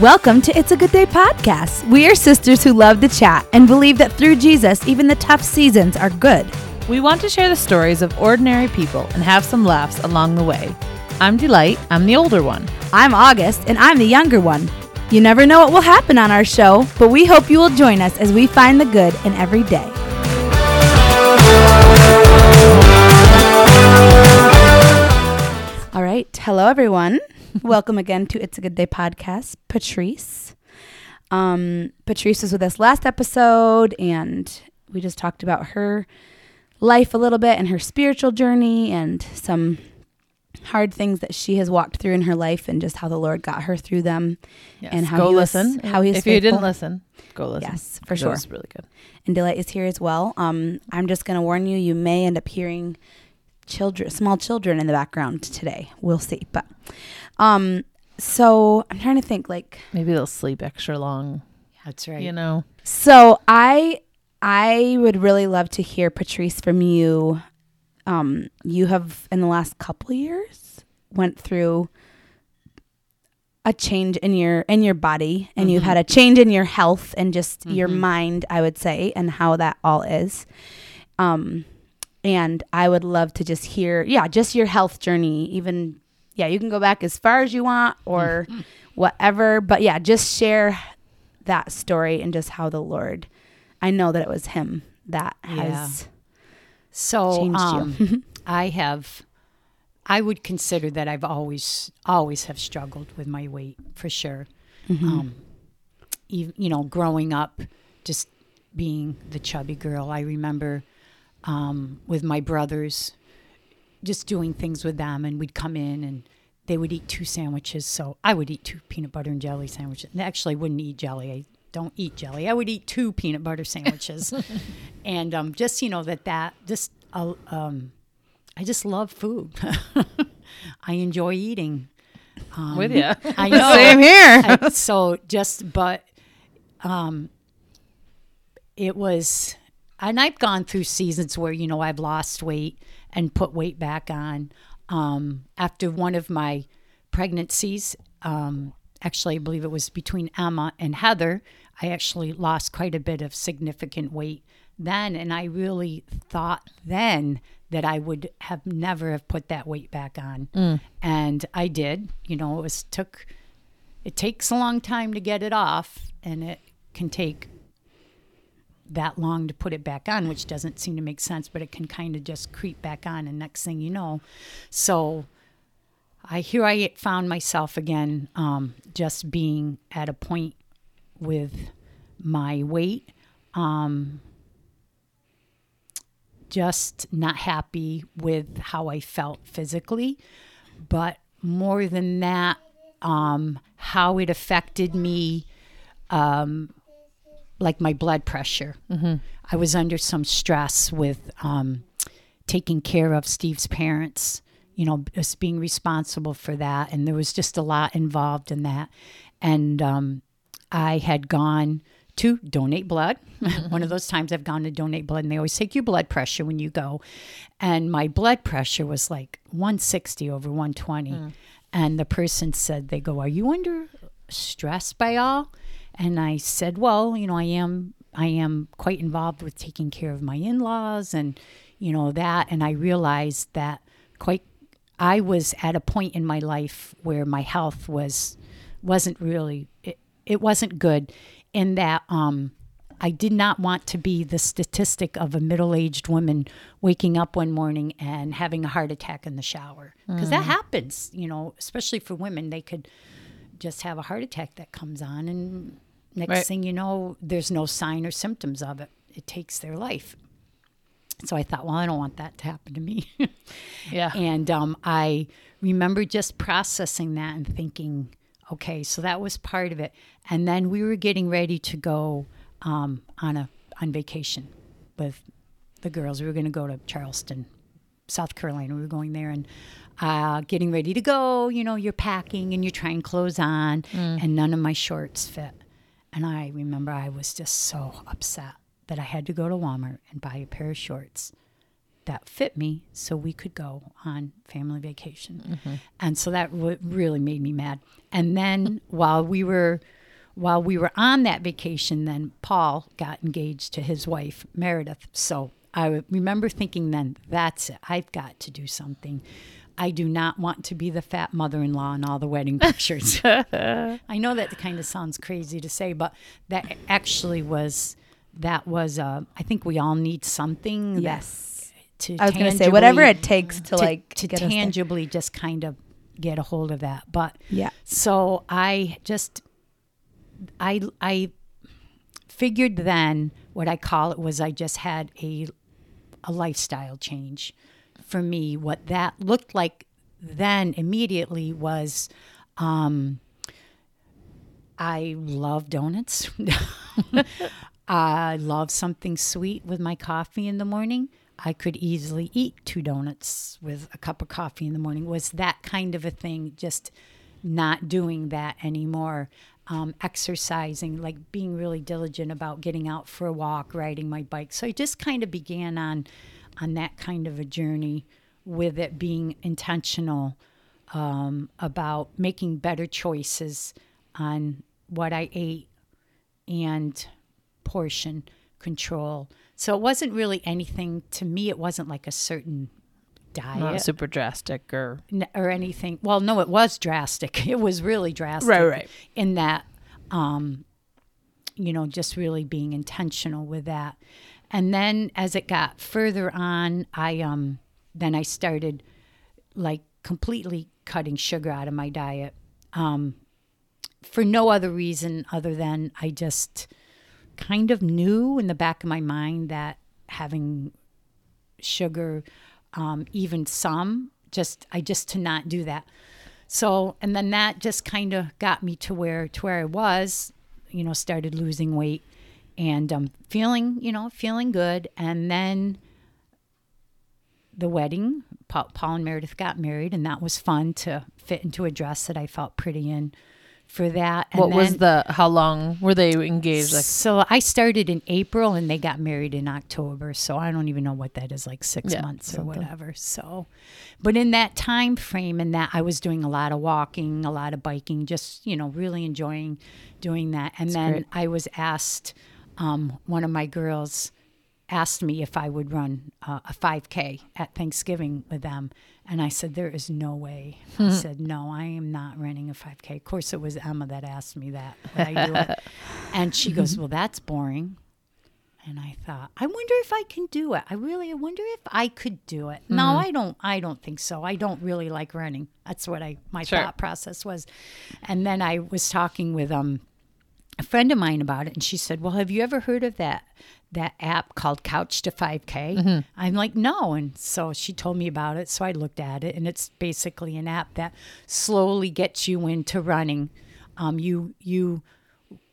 Welcome to It's a Good Day podcast. We are sisters who love to chat and believe that through Jesus, even the tough seasons are good. We want to share the stories of ordinary people and have some laughs along the way. I'm Delight, I'm the older one. I'm August, and I'm the younger one. You never know what will happen on our show, but we hope you will join us as we find the good in every day. All right. Hello, everyone. Welcome again to It's a Good Day podcast. Patrice. Um, Patrice was with us last episode, and we just talked about her life a little bit and her spiritual journey and some hard things that she has walked through in her life and just how the Lord got her through them Yes, and how go he was- listen. how he's if you didn't listen, go listen. Yes, for That sure. was really good. and Delight is here as well. Um, I'm just going to warn you, you may end up hearing children, small children in the background today. We'll see. But um, so I'm trying to think like, Maybe they'll sleep extra long. That's right. You know, so I, I would really love to hear Patrice from you. Um, you have in the last couple years went through a change in your in your body and you've had a change in your health and just your mind i would say and how that all is um and i would love to just hear yeah just your health journey even yeah you can go back as far as you want or whatever but yeah just share that story and just how the lord i know that it was him that has So changed um, you I have, I would consider that I've always, always have struggled with my weight for sure. Um, you, you know, growing up, just being the chubby girl. I remember um, with my brothers, just doing things with them, and we'd come in and they would eat two sandwiches. So I would eat two peanut butter and jelly sandwiches. And Actually, I wouldn't eat jelly. I don't eat jelly. I would eat two peanut butter sandwiches, and um, just you know that that just uh, um, I just love food. I enjoy eating. with you. I know. Same here. I- so just but um it was and I've gone through seasons where you know I've lost weight and put weight back on um after one of my pregnancies um actually I believe it was between Emma and Heather I actually lost quite a bit of significant weight then. And I really thought then that I would have never have put that weight back on. And I did. You know it was took it takes a long time to get it off and it can take that long to put it back on which doesn't seem to make sense but it can kind of just creep back on and next thing you know. So i here i found myself again um, just being at a point with my weight um, just not happy with how i felt physically. But more than that um, how it affected me um, like my blood pressure. I was under some stress with um, taking care of Steve's parents, you know, just being responsible for that. And there was just a lot involved in that. And um, I had gone to donate blood. One of those times I've gone to donate blood, and they always take your blood pressure when you go. And my blood pressure was like 160 over 120. And the person said, They go, Are you under stress by all? And I said, Well, you know, I am. I am quite involved with taking care of my in-laws and you know that and I realized that quite I was at a point in my life where my health was wasn't really it, it wasn't good in that um I did not want to be the statistic of a middle-aged woman waking up one morning and having a heart attack in the shower because that happens, you know, especially for women they could just have a heart attack that comes on and next Right. thing you know there's no sign or symptoms of it. It takes their life. So I thought, well, I don't want that to happen to me. Yeah. And um, I remember just processing that and thinking, okay, so that was part of it. And then we were getting ready to go um, on a on vacation with the girls. We were going to go to Charleston, South Carolina. We were going there and uh, getting ready to go. You know, you're packing and you're trying clothes on, and none of my shorts fit. And I remember I was just so upset that I had to go to Walmart and buy a pair of shorts that fit me so we could go on family vacation. Mm-hmm. And so that w- really made me mad. And then while we were while we were on that vacation then Paul got engaged to his wife Meredith. So I remember thinking then that's it. I've got to do something. I do not want to be the fat mother-in-law in all the wedding pictures. I know that kind of sounds crazy to say, but that actually was that was uh, I think we all need something Yes. to I was going to say whatever it takes to, like to get us tangibly just kind of get a hold of that. But Yeah. so I just I I figured then what I call it was I just had a a lifestyle change for me. What that looked like then immediately was um I love donuts. I love something sweet with my coffee in the morning. I could easily eat two donuts with a cup of coffee in the morning. Was that kind of a thing? Just not doing that anymore. Um, exercising, like being really diligent about getting out for a walk, riding my bike. So I just kind of began on on that kind of a journey with it being intentional um, about making better choices on what I ate and portion control. So it wasn't really anything to me. It wasn't like a certain diet Not super drastic or n- or anything. Well, no, it was drastic. It was really drastic. Right, right. In that, um, you know, just really being intentional with that. And then as it got further on, I um, then I started like completely cutting sugar out of my diet. Um, for no other reason other than I just kind of knew in the back of my mind that having sugar, um, even some, just I just to not do that. So and then that just kind of got me to where to where I was, you know, started losing weight and um, feeling you know feeling good, and then the wedding. Paul, Paul and Meredith got married, and that was fun to fit into a dress that I felt pretty in for that. And what was the how long were they engaged? Like so I started in April and they got married in October. So I don't even know what that is like six Yeah, months or whatever. So, but in that time frame, and that I was doing a lot of walking, a lot of biking, just you know really enjoying doing that. And then great. I was asked, um, one of my girls asked me if I would run uh, a 5K at Thanksgiving with them. And I said, There is no way. I said, No, I am not running a 5K. Of course, it was Emma that asked me that. I do it? and she goes, Well, that's boring. And I thought, I wonder if I can do it. I really I wonder if I could do it. No, I don't I don't think so. I don't really like running. That's what I my Sure. thought process was. And then I was talking with um a friend of mine about it and she said well have you ever heard of that that app called couch to 5k i'm like no. And so she told me about it. So i looked at it and it's basically an app that slowly gets you into running. Um, you you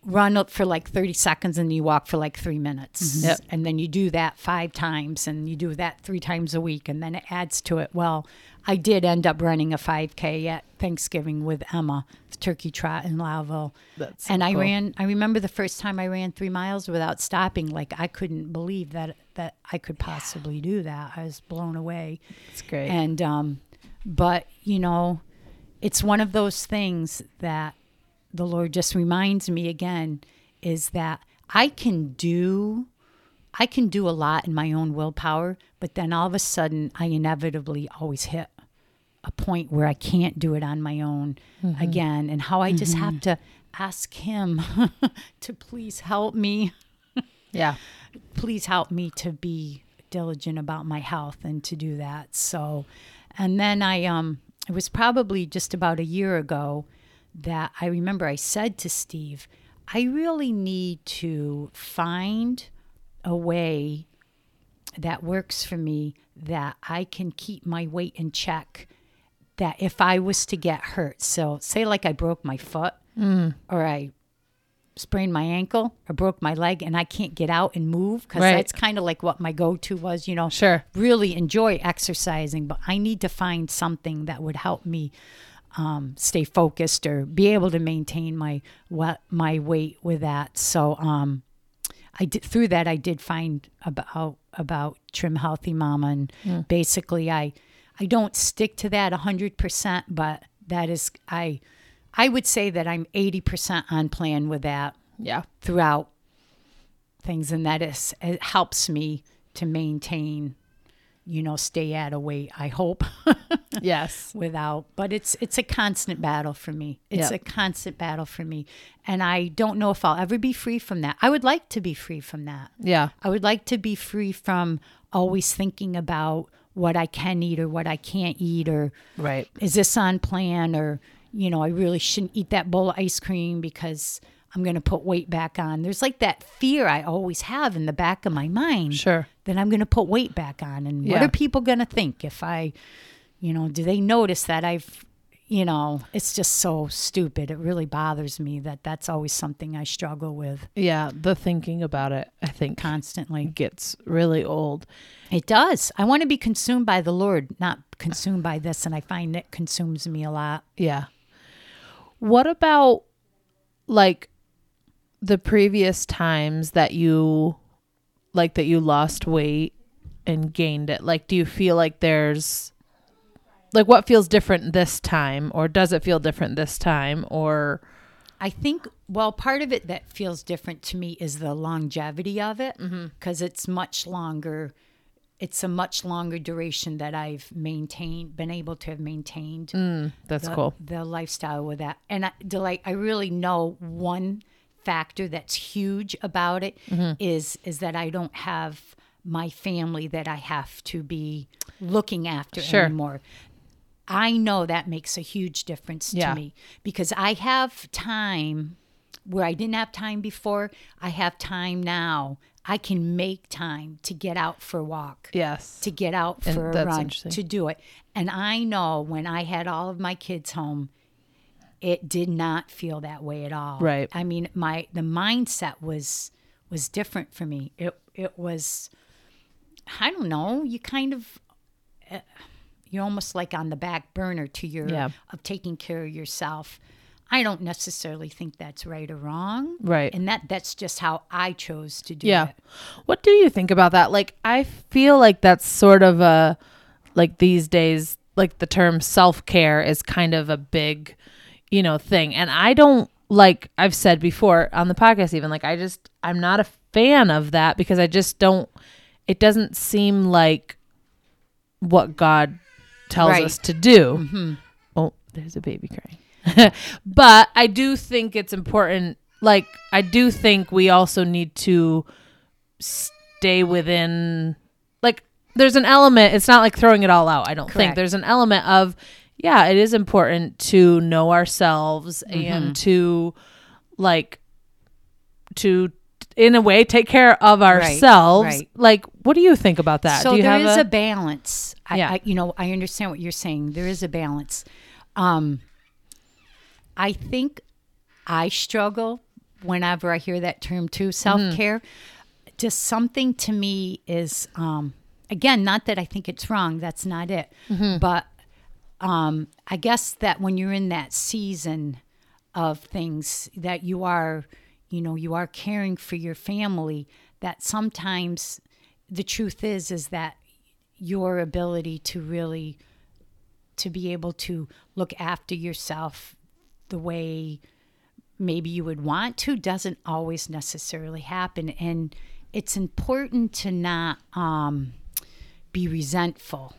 run up for like 30 seconds and you walk for like three minutes Yep. and then you do that five times and you do that three times a week and then it adds to it well i did end up running a 5k at thanksgiving with emma the turkey trot in Laville. That's and i cool. ran i remember the first time i ran three miles without stopping like i couldn't believe that that i could possibly do that i was blown away it's great. and um, but you know, it's one of those things that the Lord just reminds me again is that I can do I can do a lot in my own willpower, but then all of a sudden I inevitably always hit a point where I can't do it on my own again and how I just have to ask him to please help me yeah. please help me to be diligent about my health and to do that. So, and then I, um, it was probably just about a year ago that I remember I said to Steve, I really need to find a way that works for me that I can keep my weight in check. That if I was to get hurt, so say like I broke my foot mm. or I sprained my ankle or broke my leg and I can't get out and move because Right. that's kind of like what my go to was, you know. Sure. Really enjoy exercising, but I need to find something that would help me um, stay focused or be able to maintain my what my weight with that. So um, I did through that I did find about about trim healthy mama and basically I I don't stick to that 100% but that is I I would say that I'm 80% on plan with that Yeah. throughout things and that is it helps me to maintain you know stay at a weight I hope Yes. without but it's it's a constant battle for me it's Yep. a constant battle for me and i don't know if i'll ever be free from that i would like to be free from that Yeah. i would like to be free from always thinking about what i can eat or what i can't eat or Right. is this on plan or you know i really shouldn't eat that bowl of ice cream because i'm going to put weight back on there's like that fear i always have in the back of my mind Sure. that i'm going to put weight back on and what are people going to think if i you know do they notice that i've you know it's just so stupid it really bothers me that that's always something i struggle with Yeah. The thinking about it, I think, constantly gets really old. it does i want to be consumed by the lord not consumed by this and i find it consumes me a lot Yeah. What about like the previous times that you like that you lost weight and gained it? Like do you feel like there's like what feels different this time or does it feel different this time or I think, well, part of it that feels different to me is the longevity of it mm-hmm. because it's much longer. It's a much longer duration that I've maintained, been able to have maintained mm, that's the, cool. the lifestyle with that. And I, Delight, I really know one factor that's huge about it is Mm-hmm. is that I don't have my family that I have to be looking after Sure. anymore. I know that makes a huge difference Yeah. to me because I have time where I didn't have time before. I have time now. I can make time to get out for a walk Yes. to get out And for a that's run to do it. And I know when I had all of my kids home, it did not feel that way at all. Right. I mean, my the mindset was was different for me. It it was I don't know, you kind of uh, you're almost like on the back burner to your Yeah. of taking care of yourself. I don't necessarily think that's right or wrong. Right. And that that's just how I chose to do Yeah. it. What do you think about that? Like, I feel like that's sort of a, like these days, like the term self care is kind of a big, you know, thing. And I don't, like I've said before on the podcast, even, like, I just, I'm not a fan of that because I just don't, it doesn't seem like what God tells Right. us to do. Mm-hmm. Oh, there's a baby crying. but I do think it's important. Like, I do think we also need to stay within, like, there's an element, it's not like throwing it all out, I don't think. There's an element of, yeah, it is important to know ourselves Mm-hmm. and to, like, to, in a way, take care of ourselves. right. Like, what do you think about that? So do you there have is a, a, balance. I, Yeah. I, you know, I understand what you're saying. There is a balance. Um, I think I struggle whenever I hear that term too. Self care. Just something to me is, um, again, not that I think it's wrong. That's not it. But um, I guess that when you're in that season of things that you are, you know, you are caring for your family, that sometimes the truth is, is that your ability to really to be able to look after yourself the way maybe you would want to doesn't always necessarily happen. And it's important to not um, be resentful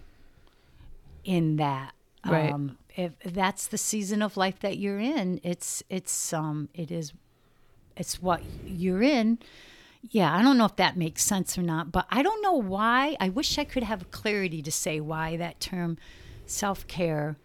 in that Right. um, if that's the season of life that you're in it's it's um it is it's what you're in yeah i don't know if that makes sense or not but i don't know why i wish i could have clarity to say why that term self-care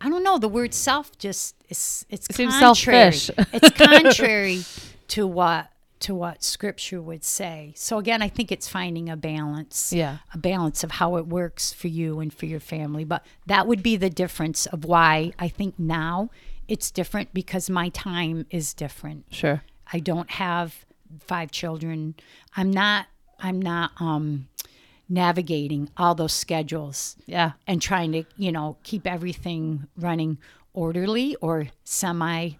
i don't know the word self just is it's It seems contrary selfish. it's contrary to what to what scripture would say so again i think it's finding a balance Yeah. a balance of how it works for you and for your family but that would be the difference of why i think now it's different because my time is different sure. I don't have five children. I'm not I'm not um navigating all those schedules Yeah. and trying to, you know, keep everything running orderly or semi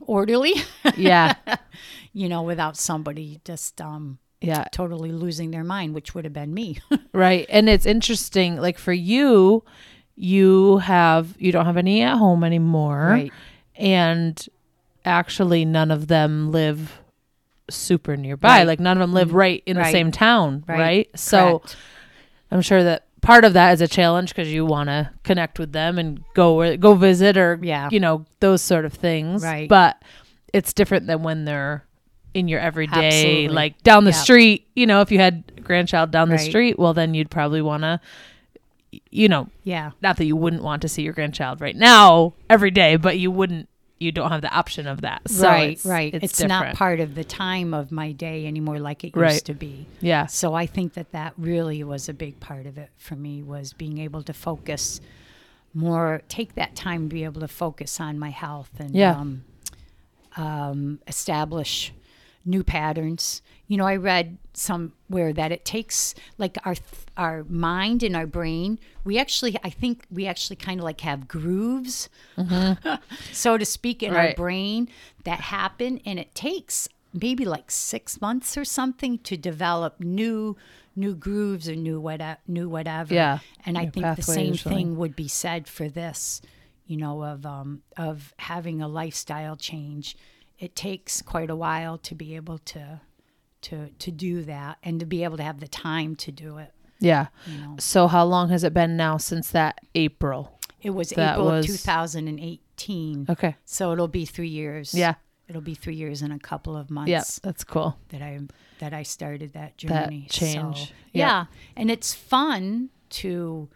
orderly. Yeah. you know, without somebody just um, Yeah. totally losing their mind, which would have been me. Right. And it's interesting like for you you have you don't have any at home anymore. Right. And actually none of them live super nearby. Right. Like none of them live right in the same town, right? Right. So Correct. I'm sure that part of that is a challenge because you want to connect with them and go go visit or Yeah. you know those sort of things. Right. But it's different than when they're in your everyday, Absolutely. like down the Yeah. street. You know, if you had a grandchild down the street, well, then you'd probably want to, you know, yeah. not that you wouldn't want to see your grandchild right now every day, but you wouldn't. You don't have the option of that. So right, it's, right. It's, It's, not part of the time of my day anymore like it used Right. to be. Yeah. So I think that that really was a big part of it for me was being able to focus more, take that time to be able to focus on my health and Yeah. um, um, establish new patterns. You know, I read somewhere that it takes like our our mind and our brain. We actually, I think, we actually kind of like have grooves, so to speak, in our Mm-hmm. Brain that happen, and it takes maybe like six months or something to develop new new grooves or new what new whatever. Yeah, and I think the same usually. thing would be said for this. You know, of um, of having a lifestyle change. It takes quite a while to be able to to to do that and to be able to have the time to do it. Yeah. You know, So how long has it been now since that April? it was That April was- of 2018, Okay. so it'll be three years. Yeah. it'll be three years in a couple of months. Yeah. That's cool. that I that I started that journey. That change. So, Yeah. yeah, and it's fun to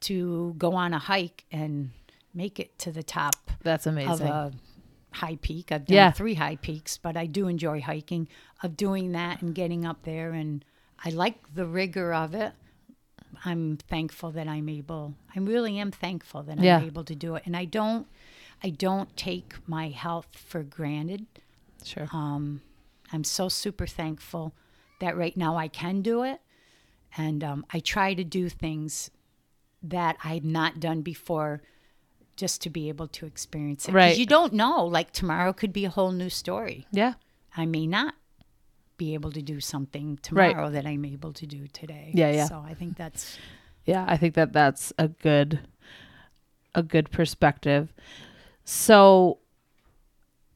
to go on a hike and make it to the top That's amazing. High peak. I've done Yeah. three high peaks, but I do enjoy hiking. Of doing that and getting up there, and I like the rigor of it. I'm thankful that I'm able. I really am thankful that Yeah. I'm able to do it, and I don't. I don't take my health for granted. sure. Um, I'm so super thankful that right now I can do it. And um, I try to do things that I've not done before just to be able to experience it. Right. You don't know. Like tomorrow could be a whole new story. yeah. I may not be able to do something Right. tomorrow that I'm able to do today. Yeah, yeah. So I think that's Yeah, I think that that's a good a good perspective. So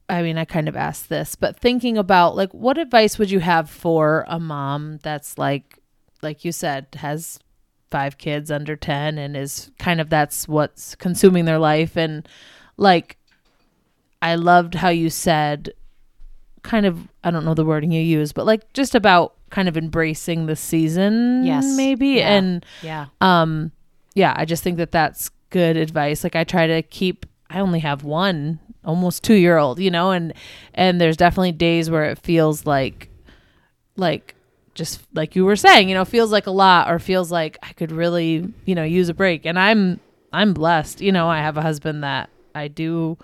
I mean, I kind of asked this, but thinking about like what advice would you have for a mom that's like like you said has five kids under 10 and is kind of that's what's consuming their life and like I loved how you said kind of I don't know the wording you use, but like just about kind of embracing the season Yes. maybe Yeah. and yeah. um yeah i just think that that's good advice like i try to keep i only have one almost two year old you know and and there's definitely days where it feels like like just like you were saying you know feels like a lot or feels like i could really you know use a break. And i'm i'm blessed. You know i have a husband that i do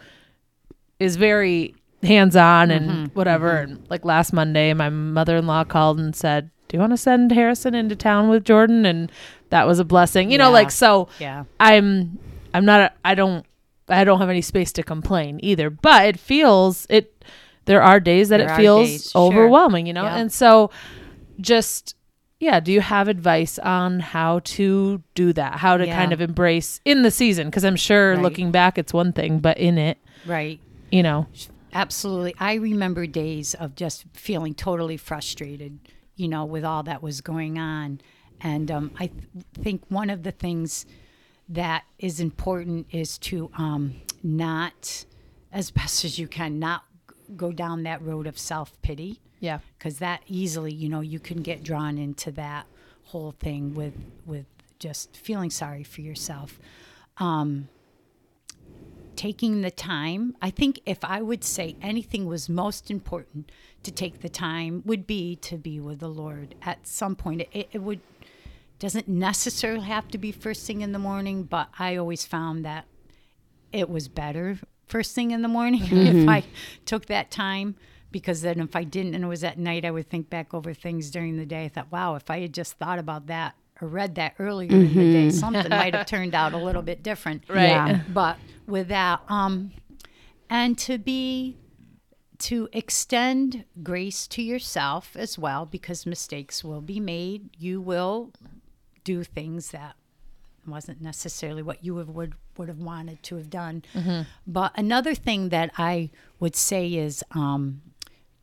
is very hands on and mm-hmm. whatever. Mm-hmm. And like last monday my mother-in-law called and said do you want to send harrison into town with jordan? And that was a blessing. You know like so Yeah. i'm i'm not i don't i don't have any space to complain either. But it feels it there are days that There it feels days, sure. overwhelming you know? Yeah. and so just yeah do you have advice on how to do that how to Yeah. kind of embrace in the season because i'm sure Right. looking back it's one thing but in it Right. you know Absolutely. I remember days of just feeling totally frustrated, you know, with all that was going on. And um, I th- think one of the things that is important is to um, not, as best as you can, not go down that road of self pity yeah because that easily, you know, you can get drawn into that whole thing with with just feeling sorry for yourself. Um, taking the time. I think if I would say anything was most important to take the time would be to be with the Lord at some point. It, it would doesn't necessarily have to be first thing in the morning, but I always found that it was better first thing in the morning if I took that time because then if I didn't and it was at night, I would think back over things during the day. I thought, wow, if I had just thought about that or read that earlier in the day, something might have turned out a little bit different. Right. Yeah. But with that, um, and to be to extend grace to yourself as well because mistakes will be made. You will do things that wasn't necessarily what you have, would would have wanted to have done. But another thing that I would say is um,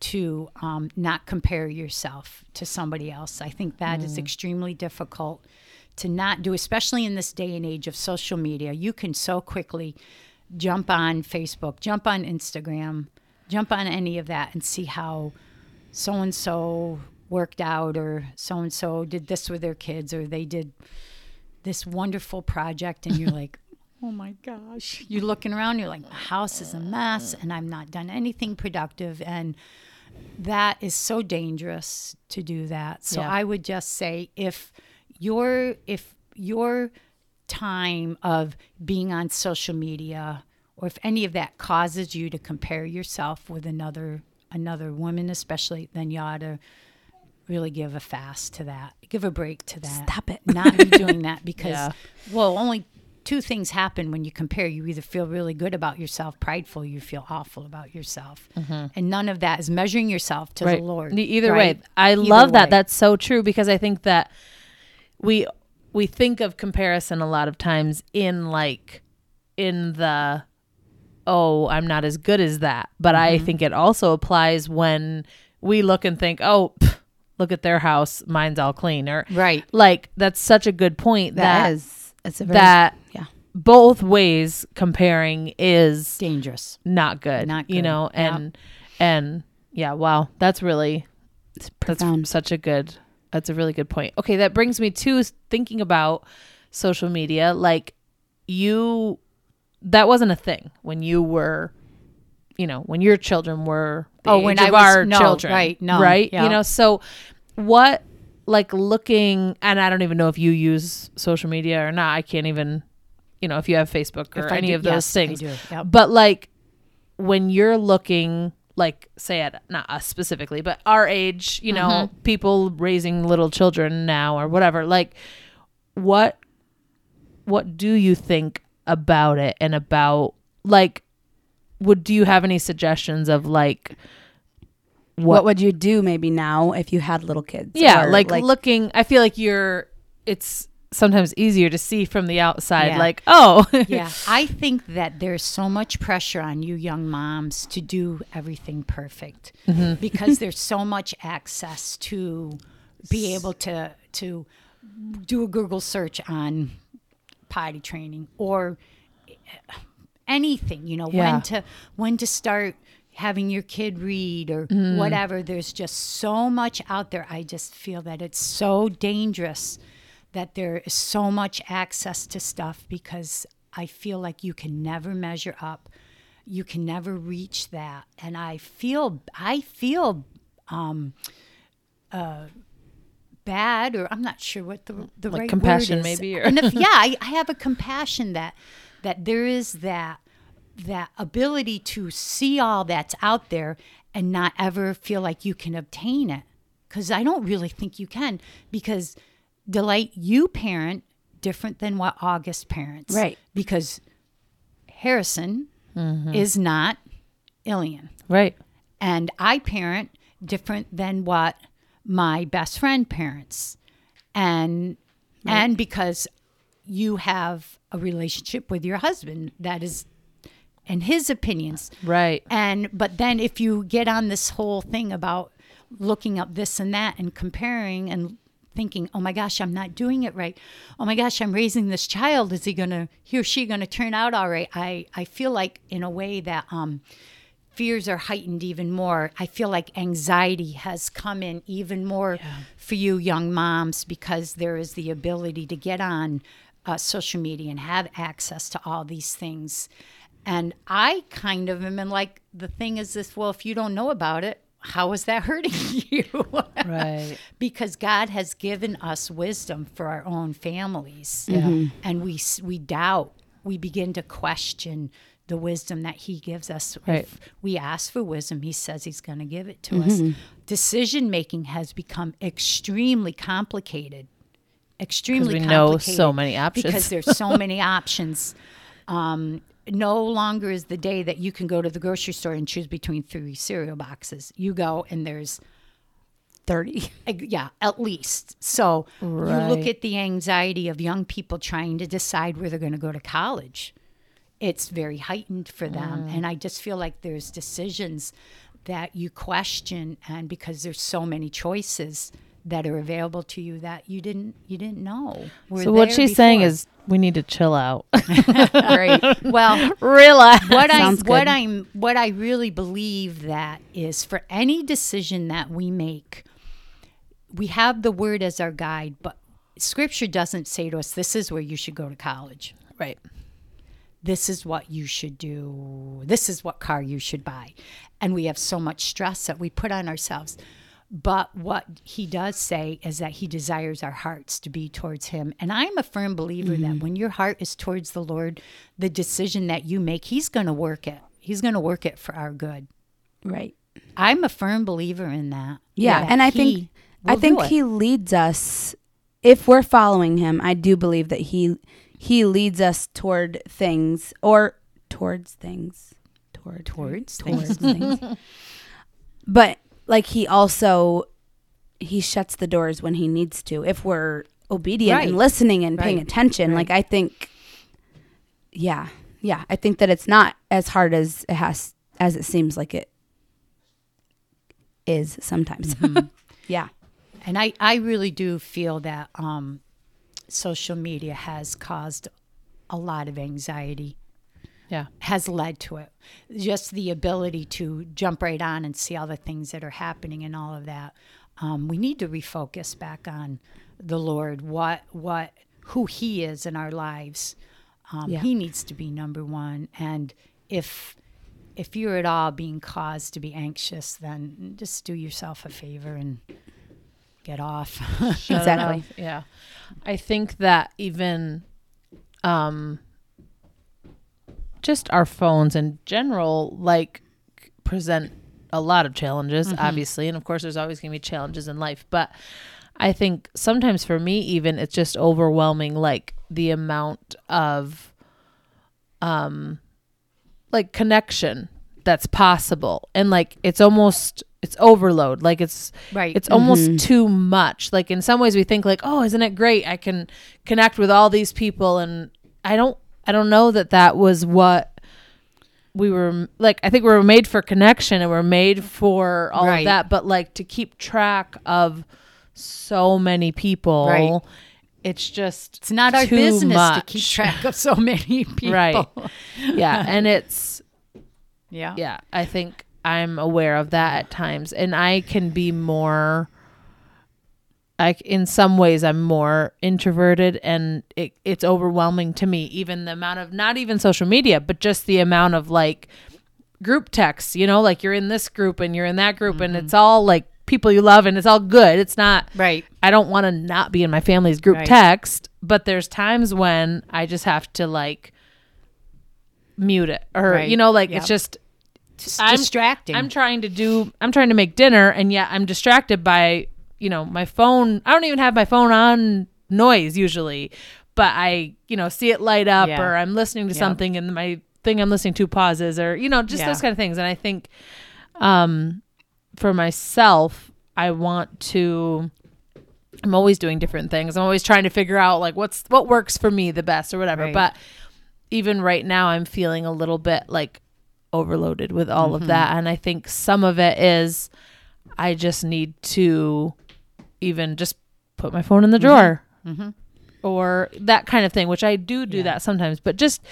to um, not compare yourself to somebody else. I think that is extremely difficult to not do, especially in this day and age of social media. You can so quickly jump on Facebook, jump on Instagram, jump on any of that and see how so and so worked out or so and so did this with their kids or they did this wonderful project and you're like oh my gosh you're looking around you're like my house is a mess and i've not done anything productive and that is so dangerous to do that so Yeah. i would just say if your if your time of being on social media or if any of that causes you to compare yourself with another another woman especially then you ought to really give a fast to that give a break to that Stop it. not be doing that because Yeah. well only two things happen when you compare you either feel really good about yourself prideful you feel awful about yourself and none of that is measuring yourself to right. the lord Either right? way, I Either love that. That's so true because I think that we we think of comparison a lot of times in like in the oh I'm not as good as that, but I Mm-hmm. think it also applies when we look and think oh pff, look at their house, mine's all clean or right like that's such a good point that that is. It's a very, that yeah. both ways comparing is dangerous not good, Not you good. know Yep. and and yeah wow that's really It's that's such a good that's a really good point okay that brings me to thinking about social media like you that wasn't a thing when you were you know when your children were Oh, when I was- our no, children right, no, right yeah. you know so what like looking and i don't even know if you use social media or not i can't even you know if you have facebook or If any do- of those yes, things yep. but like when you're looking like say at not us specifically but our age you know Mm-hmm. people raising little children now or whatever like what what do you think about it and about like would do you have any suggestions of like What, what, would you do maybe now if you had little kids? yeah Or, like, looking i feel like you're it's sometimes easier to see from the outside Yeah. like oh yeah, I think that there's so much pressure on you young moms to do everything perfect Mm-hmm. because there's so much access to be able to to do a Google search on potty training or anything, you know, Yeah. when to when to start having your kid read or Mm-hmm. whatever. There's just so much out there. I just feel that it's so dangerous that there is so much access to stuff because I feel like you can never measure up. You can never reach that. And I feel I feel um uh bad or I'm not sure what the the Like right compassion word is. maybe, or- and if, yeah, I, I have a compassion that that there is that that ability to see all that's out there and not ever feel like you can obtain it. Because I don't really think you can because delight you parent different than what August parents. Right. because Harrison mm-hmm. is not Ilian right. And I parent different than what my best friend parents, and and because you have a relationship with your husband that is, and his opinions, right and but then if you get on this whole thing about looking up this and that and comparing and thinking, oh my gosh, I'm not doing it right. Oh my gosh, I'm raising this child. Is he gonna he or she gonna turn out all right? I I feel like in a way that um fears are heightened even more. I feel like anxiety has come in even more for you young moms because there is the ability to get on uh, social media and have access to all these things. And I kind of am in like, the thing is this well, if you don't know about it, how is that hurting you? right because God has given us wisdom for our own families, and we we doubt, we begin to question the wisdom that He gives us. Right. If we ask for wisdom, He says He's going to give it to us. Decision making has become extremely complicated, extremely we know so many options. because there's so many options. Um, no longer is the day that you can go to the grocery store and choose between three cereal boxes. You go and there's 30. uh, yeah, at least. So you look at the anxiety of young people trying to decide where they're going to go to college. It's very heightened for them. And I just feel like there's decisions that you question and because there's so many choices that are available to you that you didn't you didn't know. were So what she's saying is we need to chill out. Great. well, Relax. what I Sounds what good. I'm what I really believe that is for any decision that we make, we have the word as our guide, but scripture doesn't say to us, This is where you should go to college. Right. This is what you should do. This is what car you should buy. And we have so much stress that we put on ourselves. But what he does say is that he desires our hearts to be towards him. And I'm a firm believer that mm-hmm. when your heart is towards the Lord, the decision that you make, he's going to work it. He's going to work it for our good. Right. I'm a firm believer in that. Yeah, that and I think I think he leads us if we're following him. I do believe that he he leads us toward things or towards things toward Towards towards things. But like he also he shuts the doors when he needs to if we're obedient and listening and paying Right. attention. Like I think yeah. Yeah, I think that it's not as hard as it has as it seems like it is sometimes. yeah. And I, I really do feel that um, social media has caused a lot of anxiety, Yeah. has led to it. Just the ability to jump right on and see all the things that are happening and all of that. Um, we need to refocus back on the Lord, what, what, who He is in our lives. Um, Yeah. He needs to be number one. And if if you're at all being caused to be anxious, then just do yourself a favor and get off. Exactly. off. Yeah. I think that even um just our phones in general like present a lot of challenges obviously. And of course there's always going to be challenges in life. But I think sometimes for me even it's just overwhelming like the amount of um like connection that's possible. And like it's almost it's overload. Like it's Right. it's almost too much. Like in some ways we think like oh isn't it great? I can connect with all these people. And i don't i don't know that that was what we were like i think we were made for connection and we're made for all Right. of that but like to keep track of so many people Right. it's just It's not our business to keep track of so many people. right yeah and it's Yeah. yeah i think i'm aware of that at times and i can be more I, in some ways i'm more introverted and it, it's overwhelming to me even the amount of not even social media but just the amount of like group texts you know like you're in this group and you're in that group and Mm-hmm. it's all like people you love and it's all good it's not Right. I don't want to not be in my family's group Right. text, but there's times when I just have to like mute it or Right. you know like Yep. it's just It's I'm- distracting. I'm trying to do I'm trying to make dinner and yet I'm distracted by, you know, my phone. I don't even have my phone on noise usually, but I, you know, see it light up Yeah. or I'm listening to Yep. something and my thing I'm listening to pauses or you know, just Yeah. those kind of things and I think um for myself, I want to I'm always doing different things. I'm always trying to figure out like what's what works for me the best or whatever. Right. But even right now I'm feeling a little bit like overloaded with all Mm-hmm. of that and I think some of it is I just need to even just put my phone in the drawer or that kind of thing, which I do do Mm-hmm. Yeah. that sometimes, but just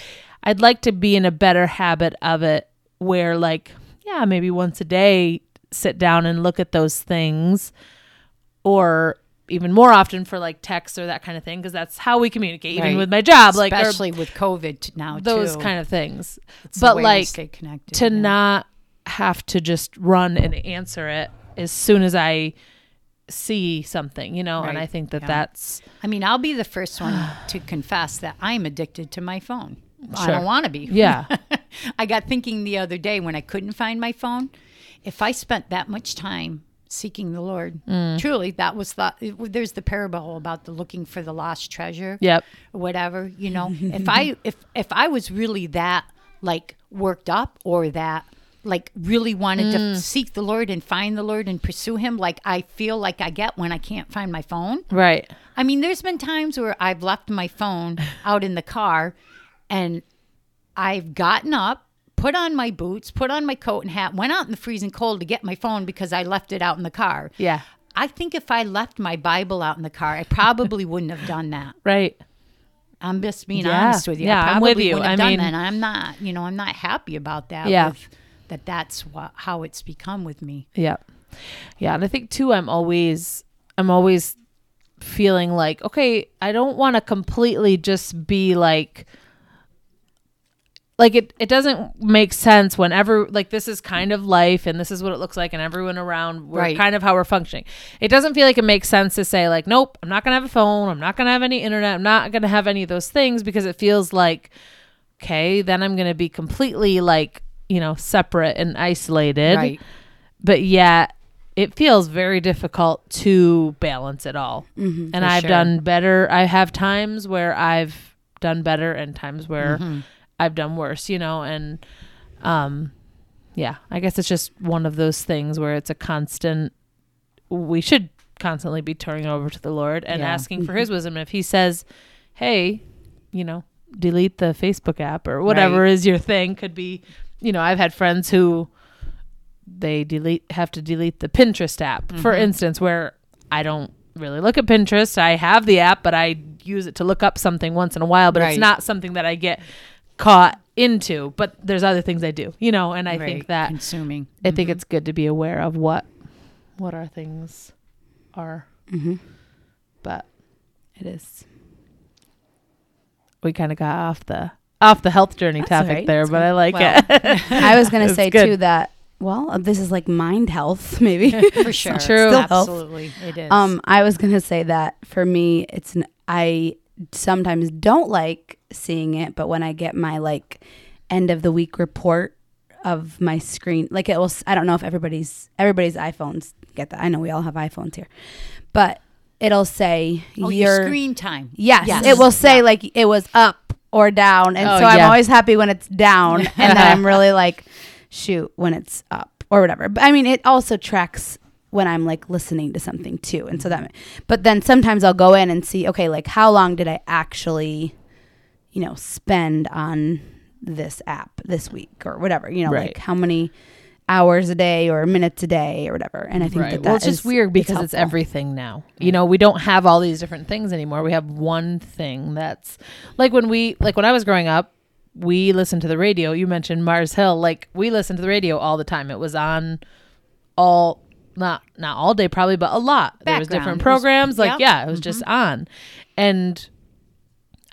I'd like to be in a better habit of it where like yeah, maybe once a day sit down and look at those things or even more often for like texts or that kind of thing because that's how we communicate even Right. with my job like especially with COVID now. those too. kind of things It's but like stay connected. to yeah. not have to just run and answer it as soon as I see something, you know, and I think that Yeah. that's I mean, I'll be the first one to confess that I'm addicted to my phone. I don't want to be. yeah, I got thinking the other day when I couldn't find my phone, if I spent that much time seeking the Lord, Mm. truly, that was the. There's the parable about the looking for the lost treasure. yep, whatever you know if i if if i was really that like worked up or that like really wanted to mm. seek the Lord and find the Lord and pursue him like I feel like I get when I can't find my phone. Right. I mean, there's been times where I've left my phone out in the car and I've gotten up, put on my boots, put on my coat and hat, went out in the freezing cold to get my phone because I left it out in the car. Yeah. I think if I left my Bible out in the car, I probably wouldn't have done that. Right. I'm just being Yeah. honest with you. Yeah, I I'm with you. wouldn't have I done mean- that. And I'm not, you know, I'm not happy about that. Yeah. with- that that's what how it's become with me. Yeah. Yeah. And I think too, I'm always, I'm always feeling like, okay, I don't want to completely just be like, like it, it doesn't make sense whenever like this is kind of life and this is what it looks like and everyone around we're Right. kind of how we're functioning it doesn't feel like it makes sense to say like nope i'm not gonna have a phone i'm not gonna have any internet i'm not gonna have any of those things because it feels like okay then i'm gonna be completely like you know separate and isolated Right. but yet it feels very difficult to balance it all. Mm-hmm, and I've sure. done better. I have times where I've done better and times where mm-hmm. I've done worse, you know, and um yeah, I guess it's just one of those things where it's a constant we should constantly be turning over to the Lord and Yeah. asking for mm-hmm. his wisdom. If he says, "Hey, you know, delete the Facebook app or whatever is your thing," could be, you know, I've had friends who they delete have to delete the Pinterest app, for instance, where I don't really look at Pinterest. I have the app, but I use it to look up something once in a while, but it's not something that I get caught into. But there's other things I do, you know, and I think Right. that consuming. I think it's good to be aware of what what our things are. Mm-hmm. But It is. we kind of got off the off the health journey That's topic all right. there, That's but I like Well, it. I was going to say good. too that well, uh, this is like mind health maybe. For sure. True. Still health. Absolutely. It is. Um, I was gonna say that for me, it's n- I sometimes don't like seeing it, but when I get my like end of the week report of my screen, like it will. I don't know if everybody's everybody's iPhones get that. I know we all have iPhones here, but it'll say oh, your, your screen time. Yes, Yes. it will say Yeah. like it was up or down, and Oh, so I'm yeah. always happy when it's down, and then I'm really like, shoot, when it's up or whatever. But I mean, it also tracks when I'm like listening to something too, and so that. But then sometimes I'll go in and see, okay, like how long did I actually, you know, spend on this app this week or whatever, you know, Right. like how many hours a day or minutes a day or whatever. And I think that, that well, it's just weird because it's, helpful. everything now. You know, we don't have all these different things anymore. We have one thing that's like when we like when I was growing up, we listened to the radio. You mentioned Mars Hill. Like we listened to the radio all the time. It was on all not not all day probably, but a lot. There was different Background. It was- programs. like yep. yeah, it was mm-hmm. just on. And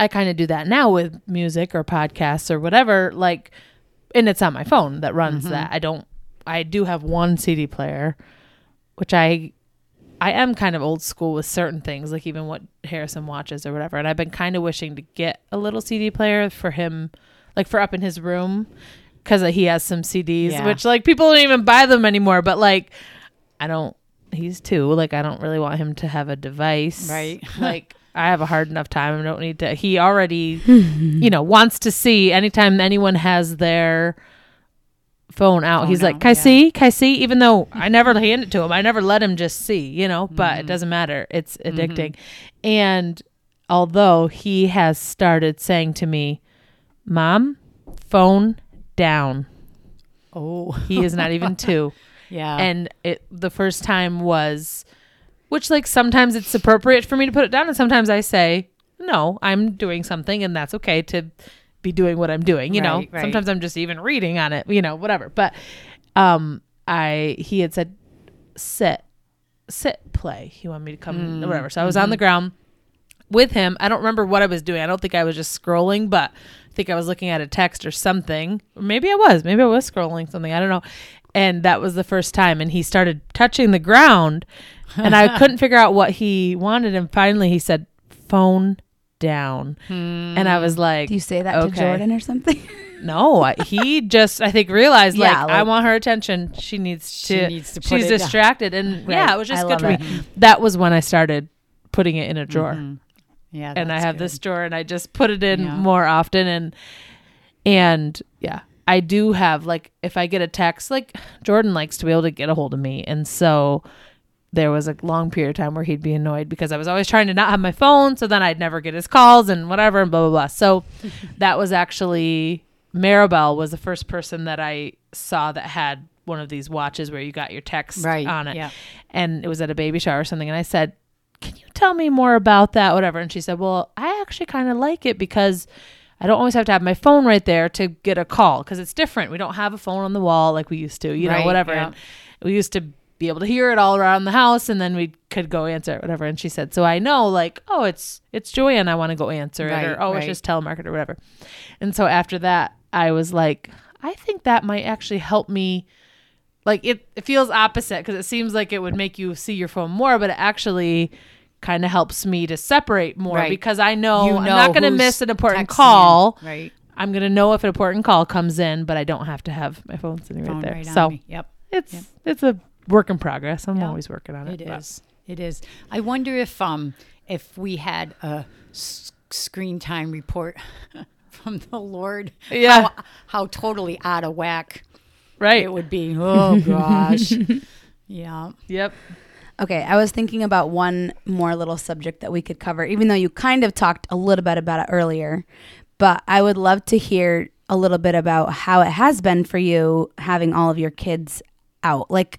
I kind of do that now with music or podcasts or whatever. Like, and it's on my phone that runs mm-hmm. that. I don't. I do have one CD player, which I, I am kind of old school with certain things, like even what Harrison watches or whatever. And I've been kind of wishing to get a little CD player for him, like for up in his room, because he has some CDs, Yeah. which like people don't even buy them anymore. But like, I don't. He's two. Like I don't really want him to have a device. Right. like I have a hard enough time. I don't need to. He already, you know, wants to see anytime anyone has their phone out. Phone he's like, out, "Can I yeah. see? Can I see?" Even though I never hand it to him, I never let him just see. You know, but Mm-hmm. it doesn't matter. It's addicting. And although he has started saying to me, "Mom, phone down," Oh. he is not even two Yeah. and it the first time was which like sometimes it's appropriate for me to put it down and sometimes i say no i'm doing something and that's okay to be doing what i'm doing you know? Right, right. sometimes i'm just even reading on it you know whatever. But um i he had said sit sit play. He wanted me to come Mm, whatever. So i was on the ground with him. I don't remember what i was doing. I don't think i was just scrolling but i think i was looking at a text or something. Or maybe i was. Maybe i was scrolling something. I don't know. And that was the first time and he started touching the ground and i couldn't figure out what he wanted. And finally he said phone down and i was like Do you say that to Jordan or something? no I, he just i think realized like, Yeah, i want her attention she needs to. She to needs to put she's it down. distracted and yeah it was just I good love for it. me that was when i started putting it in a drawer Mhm. Yeah. and I have good. this drawer and I just put it in Yeah. more often and and yeah, I do have like if I get a text, like Jordan likes to be able to get a hold of me, and so there was a long period of time where he'd be annoyed because I was always trying to not have my phone, so then I'd never get his calls and whatever and blah blah blah. So that was actually Maribel was the first person that I saw that had one of these watches where you got your text Right, on it, yeah. and it was at a baby shower or something, and I said. Can you tell me more about that? Whatever. And she said, Well, I actually kind of like it because I don't always have to have my phone right there to get a call because it's different. We don't have a phone on the wall like we used to, you know, whatever. yeah. And we used to be able to hear it all around the house and then we could go answer it, whatever. And she said, So I know like, oh, it's it's Joanne, I want to go answer it, or oh, it's just telemarketer or whatever. And so after that, I was like, I think that might actually help me like it, it feels opposite because it seems like it would make you see your phone more, but it actually kind of helps me to separate more Right. because I know, You I'm not going to miss an important call. in, right? I'm going to know if an important call comes in, but I don't have to have my phone sitting right there. right so. Yep. it's Yep. it's a work in progress. I'm Yeah. always working on it. It is. But. It is. I wonder if um if we had a s- screen time report from the Lord, Yeah. how, how totally out of whack Right. it would be. Oh gosh. yeah. Yep. Okay, I was thinking about one more little subject that we could cover, even though you kind of talked a little bit about it earlier. But I would love to hear a little bit about how it has been for you having all of your kids out, like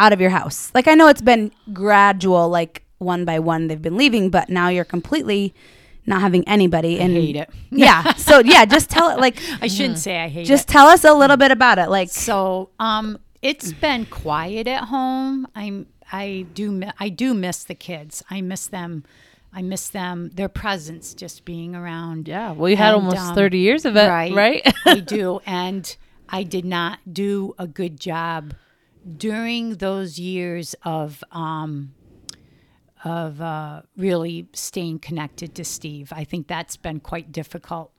out of your house. Like I know it's been gradual, like one by one they've been leaving, but now you're completely not having anybody. And hate it. yeah, so yeah, just tell it like I shouldn't say I hate it. just it. tell us a little bit about it. Like So, um, it's been quiet at home. I'm, I do, I do miss the kids. I miss them. I miss them. Their presence, just being around. Yeah. Well, you had And, almost um, 30 years of it, right, right? I do, and I did not do a good job during those years of um, of uh, really staying connected to Steve. I think that's been quite difficult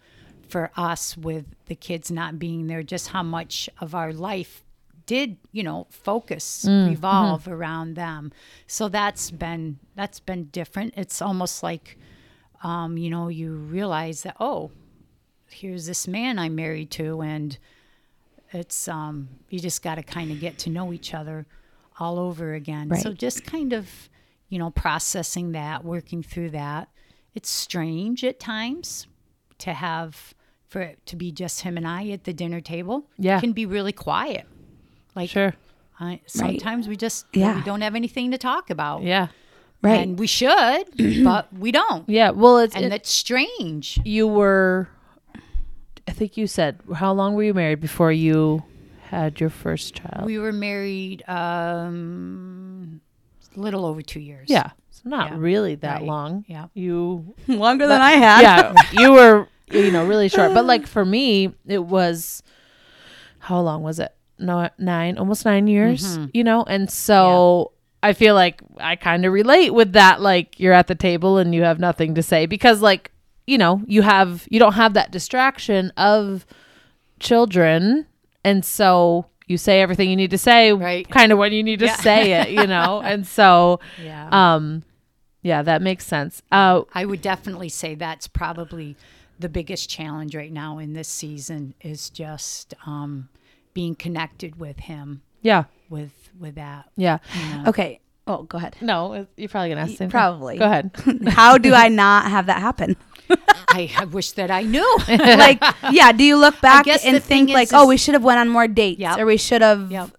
for us with the kids not being there. Just how much of our life did you know focus revolve around them so that's been that's been different it's almost like um, you know you realize that oh here's this man I'm married to, and it's um, you just got to kind of get to know each other all over again. So just kind of, you know, processing that, working through that. It's strange at times to have for it to be just him and I at the dinner table. Yeah. it can be really quiet. Like sure. I, sometimes we just Yeah. we don't have anything to talk about. Yeah. right. And we should, but we don't. Yeah. Well, it's, And it- that's strange. you were, I think you said, how long were you married before you had your first child? We were married um a little over two years. yeah. So not Yeah. really that Right. long. Yeah. You Longer than I had. yeah, you were you know really short. But like for me, it was how long was it? No, nine, almost nine years. Mm-hmm. You know, and so I feel like I kind of relate with that. Like you're at the table and you have nothing to say because like you know you have you don't have that distraction of children, and so. You say everything you need to say, Right. kind of when you need to Yeah. say it, you know, and so, Yeah. um, yeah, that makes sense. Uh, I would definitely say that's probably the biggest challenge right now in this season is just um being connected with him yeah, with with that. yeah. Okay. Oh, go ahead. No, you're probably gonna ask the same thing. Probably. Go ahead. How do I not have that happen? I, I wish that I knew. like, yeah. Do you look back and think is- like, oh, we should have went on more dates, Yep. or we should have? yep.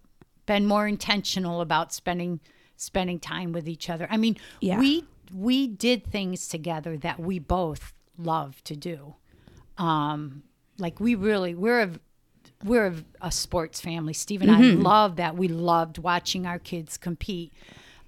Been more intentional about spending spending time with each other. I mean, Yeah. we we did things together that we both love to do. Um, like we really we're a we're a, a sports family. Steve and I love that. We loved watching our kids compete.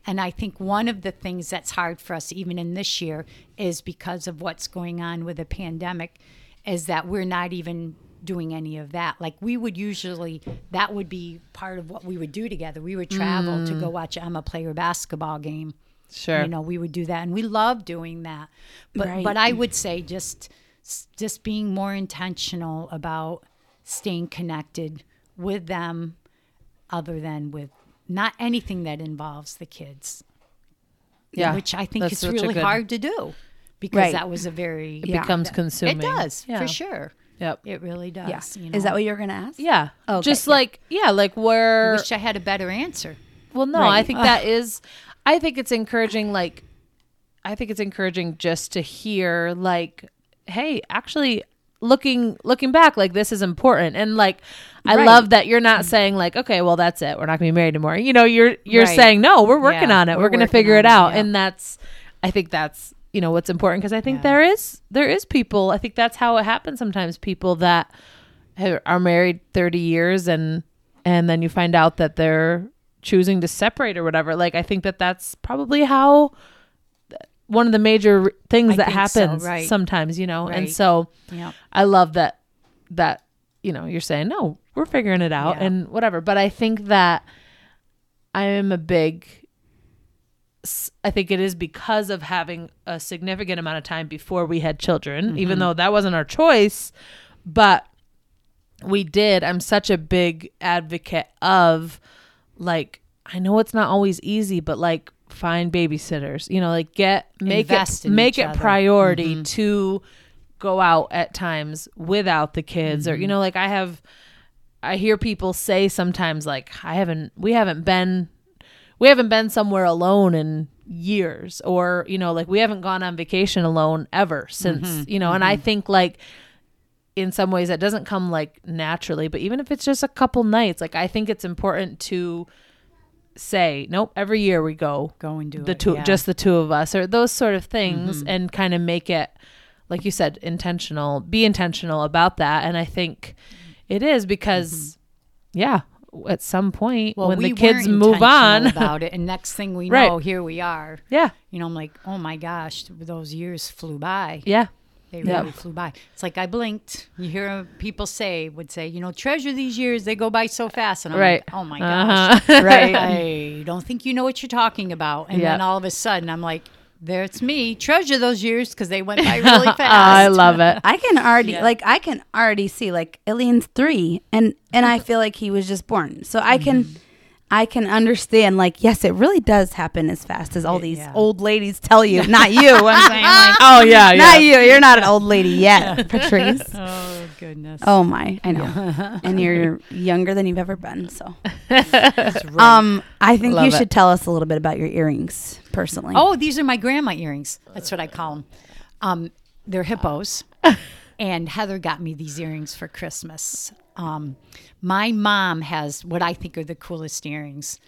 And I think one of the things that's hard for us, even in this year, is because of what's going on with the pandemic, is that we're not even doing any of that. Like we would usually, that would be part of what we would do together. We would travel to go mm. watch Emma play her basketball game. Sure. You know, we would do that, and we love doing that. But Right. but I would say just just being more intentional about staying connected with them, other than with not anything that involves the kids. Yeah, which I think that's is really good- hard to do because Right. that was a very It becomes consuming. It does Yeah. for sure. Yep. It really does. Yeah. You know? Is that what you're gonna ask? Yeah. Oh, okay, Just yeah. like yeah, like I where wish I had a better answer. Well, no, I Right. think that is. I think it's encouraging. Like, I think it's encouraging just to hear, like, hey, actually, looking looking back, like this is important, and like, I Right. love that you're not saying like, okay, well, that's it, we're not gonna be married anymore. You know, you're you're Right. saying no, we're working Yeah, on it, we're we're, gonna figure it it, out, yeah. and that's, I think that's you know what's important because I think Yeah. there is there is people. I think that's how it happens sometimes. People that are married 30 years and and then you find out that they're choosing to separate or whatever like i think that that's probably how one of the major things I that think so, happens right. sometimes you know and so i love that that you know you're saying no we're figuring it out Yeah. and whatever but i think that i am a big I think it is because of having a significant amount of time before we had children, Mm-hmm. even though that wasn't our choice, but we did. I'm such a big advocate of like I know it's not always easy, but like find babysitters. You know, like get make Invest it make it other. priority Mm-hmm. to go out at times without the kids Mm-hmm. or you know like I have I hear people say sometimes like I haven't we haven't been we haven't been somewhere alone in years or you know like we haven't gone on vacation alone ever since Mm-hmm. you know and i think like in some ways that doesn't come like naturally but even if it's just a couple nights like i think it's important to say nope every year we go Go and do the it, two yeah. Mm-hmm. just the two of us or those sort of things and kind of make it like you said intentional be intentional about that and i think it is because yeah at some point Mm-hmm. Well, when we the kids move on about it, and next thing we Right. know, here we are. yeah You know, I'm like, oh my gosh, those years flew by. yeah They Yeah. really flew by. It's like I blinked. You hear people say, would say, you know, treasure these years. They go by so fast. And I'm right like, oh my Uh-huh. gosh. Right. I don't think you know what you're talking about. And Yeah. then all of a sudden, I'm like, there it's me. Treasure those years because they went by really fast. i love it I can already Yeah. like I can already see like Elian's three, and and I feel like he was just born, so I can. Mm-hmm. I can understand, like, yes, it really does happen as fast as all these Yeah. old ladies tell you. Not you. I'm saying, like, oh yeah not you. You're not an old lady yet, Patrice. Oh, goodness. Oh my, I know. and you're younger than you've ever been. So, um, I think Love you it. should tell us a little bit about your earrings, personally. Oh, these are my grandma earrings. That's what I call them. Um, they're hippos. and Heather got me these earrings for Christmas. Um, my mom has what I think are the coolest earrings,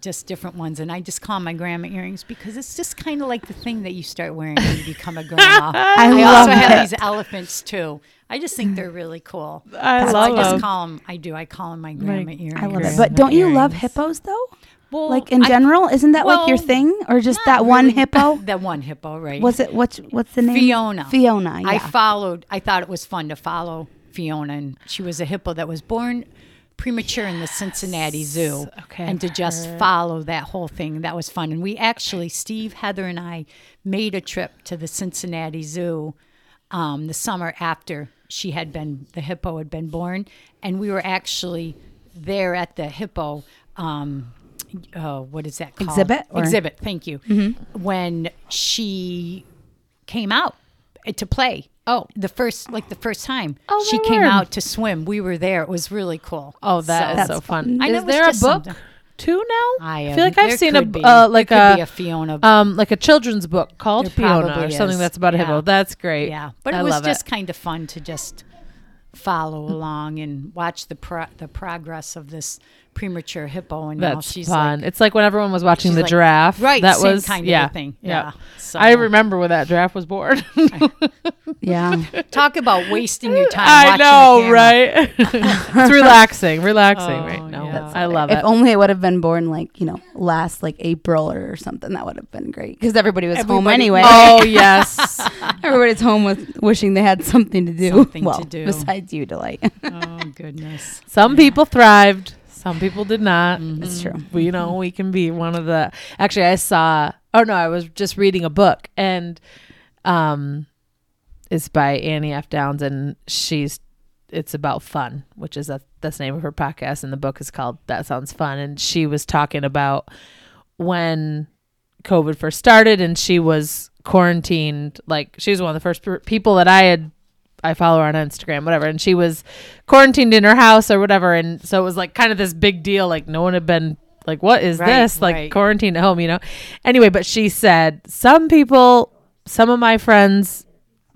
just different ones. And I just call them my grandma earrings because it's just kind of like the thing that you start wearing when you become a grandma. I, I love also it. have these elephants too. I just think they're really cool. I so love I just them. call them. I do. I call them my grandma earrings. I love it. But don't you love hippos though? Well, Like in I- general, isn't that like your thing, or just not that one really. hippo? that one hippo, right? Was it what's what's the name? Fiona. Fiona. Yeah. I followed. I thought it was fun to follow Fiona, and she was a hippo that was born premature in the Cincinnati Zoo. Okay, and to just follow that whole thing, that was fun. And we actually, Steve, Heather, and I made a trip to the Cincinnati Zoo um, the summer after she had been the hippo had been born, and we were actually there at the hippo. Um, uh, what is that called? Exhibit, or- Exhibit. Thank you. When she came out to play. Oh, the first like the first time Oh, she came word. out to swim. We were there. It was really cool. oh that is That's so fun fun. I know is was there a book something. too now I, feel like i've seen a uh, like a be a Fiona. um like a children's book called There Fiona or something is. that's about a hippo. That's great. yeah, but I it was just it. kind of fun to just follow along and watch the pro- the progress of this premature hippo. And now she's fun. like, it's like when everyone was watching the like- giraffe. right, That same was kind of yeah, a thing. Yeah. Yeah. So I remember when that giraffe was born. yeah. talk about wasting your time. I know, right? it's relaxing, relaxing Oh, right now. yeah. I love If it. If only it would have been born like you know last like April or something. That would have been great because everybody was home anyway. oh yes. Everybody's home with wishing they had something to do. Something to well, do. besides you, delight. oh goodness. Some people thrived. Some people did not. That's true. We you know we can be one of the. Actually, I saw. Oh no, I was just reading a book and, um, it's by Annie F. Downs and she's. It's about fun, which is a, that's the name of her podcast, and the book is called "That Sounds Fun." And she was talking about when COVID first started, and she was quarantined. Like she was one of the first people that I had I follow her on Instagram, whatever, and she was quarantined in her house or whatever, and so it was like kind of this big deal. Like no one had been like, what is Right, this? Like right. quarantined at home, you know? Anyway, but she said some people, some of my friends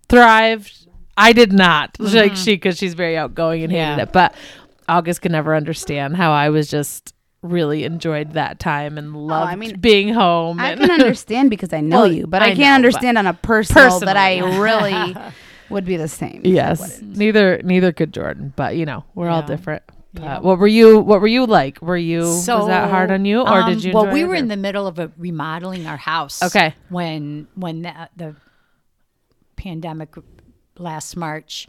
thrived. I did not. Like she, because she's very outgoing and hated Mm-hmm. Yeah. it. But August could never understand how I was just really enjoyed that time and loved Oh, I mean, being home. I can understand because I know Well, you, but I I, can't understand on a personal that I really would be the same. Yes, neither neither could Jordan, but you know we're all Yeah. different. But Yeah. what were you? What were you like? Were you was that hard on you, or um, did you? Well, enjoy we it, were or- in the middle of a remodeling our house. Okay. When when the, the pandemic last March,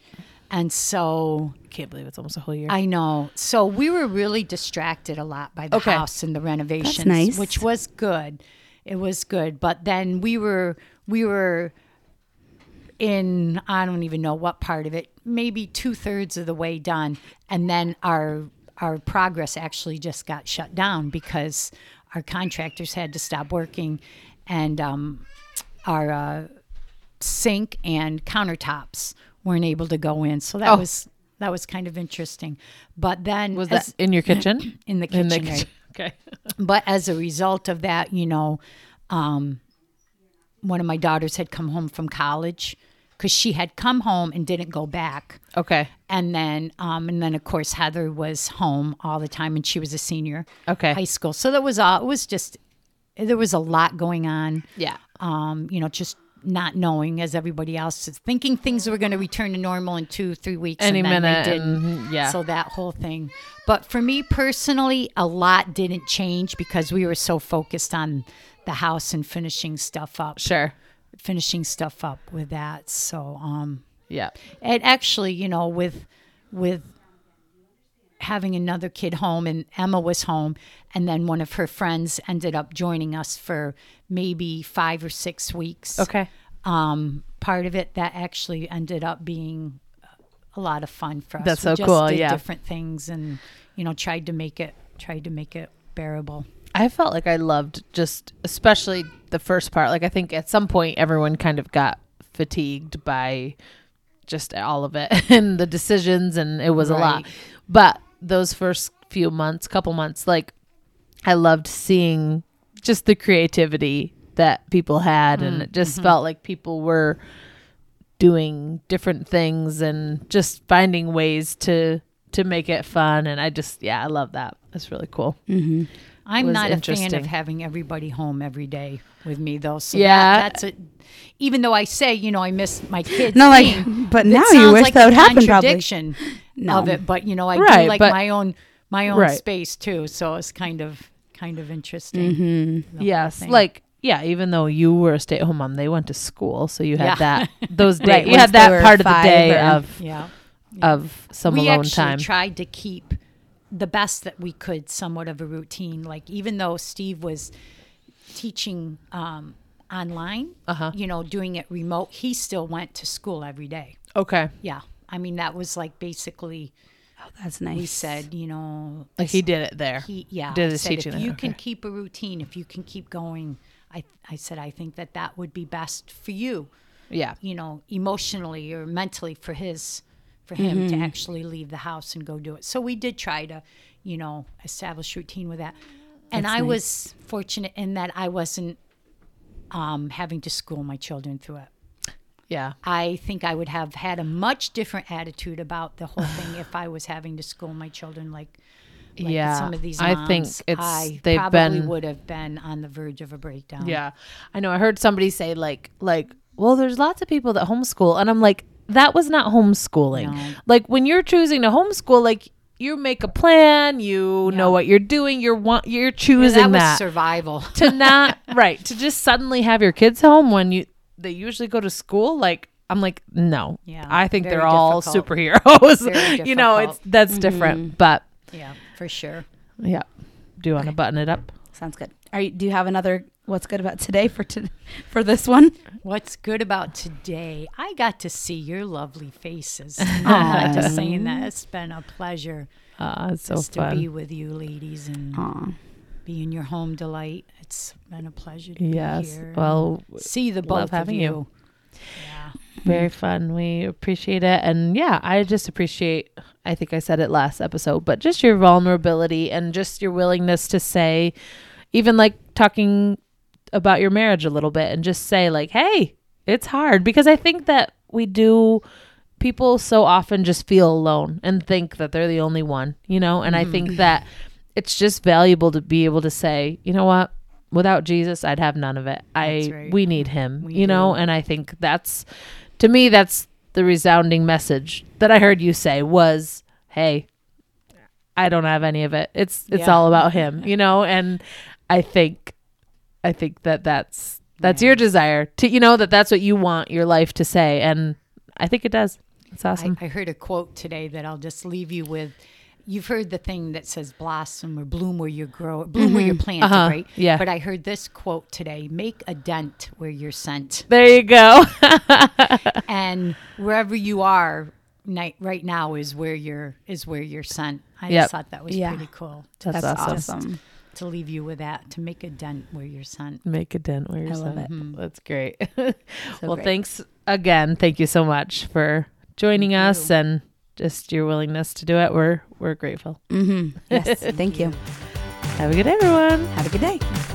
and so Can't believe it's almost a whole year. I know. So we were really distracted a lot by the Okay. house and the renovations, nice. which was good. It was good, but then we were we were in I don't even know what part of it, maybe two thirds of the way done, and then our our progress actually just got shut down because our contractors had to stop working, and um, our uh, sink and countertops weren't able to go in. So that Oh. was that was kind of interesting. But then was as- that in your kitchen? in the in kitchen? right? Okay. But as a result of that, you know, um, one of my daughters had come home from college because she had come home and didn't go back. Okay. And then, um, and then of course Heather was home all the time, and she was a senior, Okay. high school. So that was all. It was just there was a lot going on. Yeah. Um, you know, just not knowing as everybody else is thinking things were going to return to normal in two, three weeks. Any and minute, they didn't. and- yeah. So that whole thing. But for me personally, a lot didn't change because we were so focused on the house and finishing stuff up, Sure. finishing stuff up with that. So, um, Yeah. and actually, you know, with with having another kid home and Emma was home and then one of her friends ended up joining us for maybe 5 or 6 weeks. Okay. Um part of it that actually ended up being a lot of fun for us. That's We so just cool, Did yeah. different things and you know tried to make it tried to make it bearable. I felt like I loved just especially the first part. Like I think at some point everyone kind of got fatigued by just all of it and the decisions and it was a lot. But those first few months, couple months, like I loved seeing just the creativity that people had and it just mm-hmm. felt like people were doing different things and just finding ways to to make it fun and I just yeah, I love that. It's really cool. Mm-hmm. I'm not a fan of having everybody home every day with me though. So Yeah. that, that's it. Even though I say, you know, I miss my kids. No, like, but now you wish like that would happen, probably. No. of it, but you know, I Right, do like but- my own my own Right. space too. So it's kind of kind of interesting. whole Yes, like yeah. Even though you were a stay-at-home mom, they went to school, so you had Yeah. that those days. Right, you had that part of the day or- of yeah. of some we alone actually time. tried to keep the best that we could, somewhat of a routine. Like even though Steve was teaching um, online, Uh-huh. you know, doing it remote, he still went to school every day. okay, Yeah, I mean that was like basically Oh, that's nice. He said, you know, like he did it there. he yeah, did I his said, teaching if there, you can keep a routine, if you can keep going, I I said I think that that would be best for you, yeah, you know, emotionally or mentally for his for him Mm-hmm. to actually leave the house and go do it. So we did try to, you know, establish routine with that. And I was fortunate in that I wasn't um, having to school my children through it. Yeah. I think I would have had a much different attitude about the whole thing if I was having to school my children like, like Yeah, some of these I think it's- I they've probably been- would have been on the verge of a breakdown. Yeah. I know I heard somebody say like like well there's lots of people that homeschool and I'm like that was not homeschooling. No. Like when you're choosing to homeschool like you make a plan, you know what you're doing, you're want you're Yeah, choosing that was that. survival. to not right, to just suddenly have your kids home when you they usually go to school like I'm like no. Yeah, I think they're all difficult. superheroes. You know, it's that's different. But yeah, for sure. yeah. Do you want to button it up? Sounds good. Are you, do you have another what's good about today for to, for this one? What's good about today? I got to see your lovely faces. I'm just saying that it's been a pleasure Uh, it's so just to be with you ladies and Aw. Be in your home delight. It's been a pleasure to Yes. be here. and Well, see the both of having you. you. Yeah. very fun. We appreciate it. And yeah, I just appreciate, I think I said it last episode, but just your vulnerability and just your willingness to say, even like talking about your marriage a little bit and just say, like, hey, it's hard. Because I think that we do, people so often just feel alone and think that they're the only one, you know? And I think mm-hmm. that it's just valuable to be able to say, you know what? Without Jesus, I'd have none of it. I right. we need him, We you know, do. and I think that's to me that's the resounding message that I heard you say was, "Hey, I don't have any of it. It's it's Yeah. all about him," you know, and I think I think that that's that's Yeah. your desire to you know that that's what you want your life to say and I think it does. It's awesome. I, I heard a quote today that I'll just leave you with. You've heard the thing that says blossom or bloom where you grow, bloom where you're planted, Uh-huh. right? Yeah. But I heard this quote today make a dent where you're sent. there you go. and wherever you are night, right now is where you're is where you're sent. I Yep. just thought that was Yeah. pretty cool That's, That's awesome. awesome. to leave you with that to make a dent where you're sent. Make a dent where you're I love sent. it. That's great. So well, great. thanks again. Thank you so much for joining Thank us you. and just your willingness to do it. We're we're grateful. Mm-hmm. Yes. Thank you. Have a good day, everyone. Have a good day.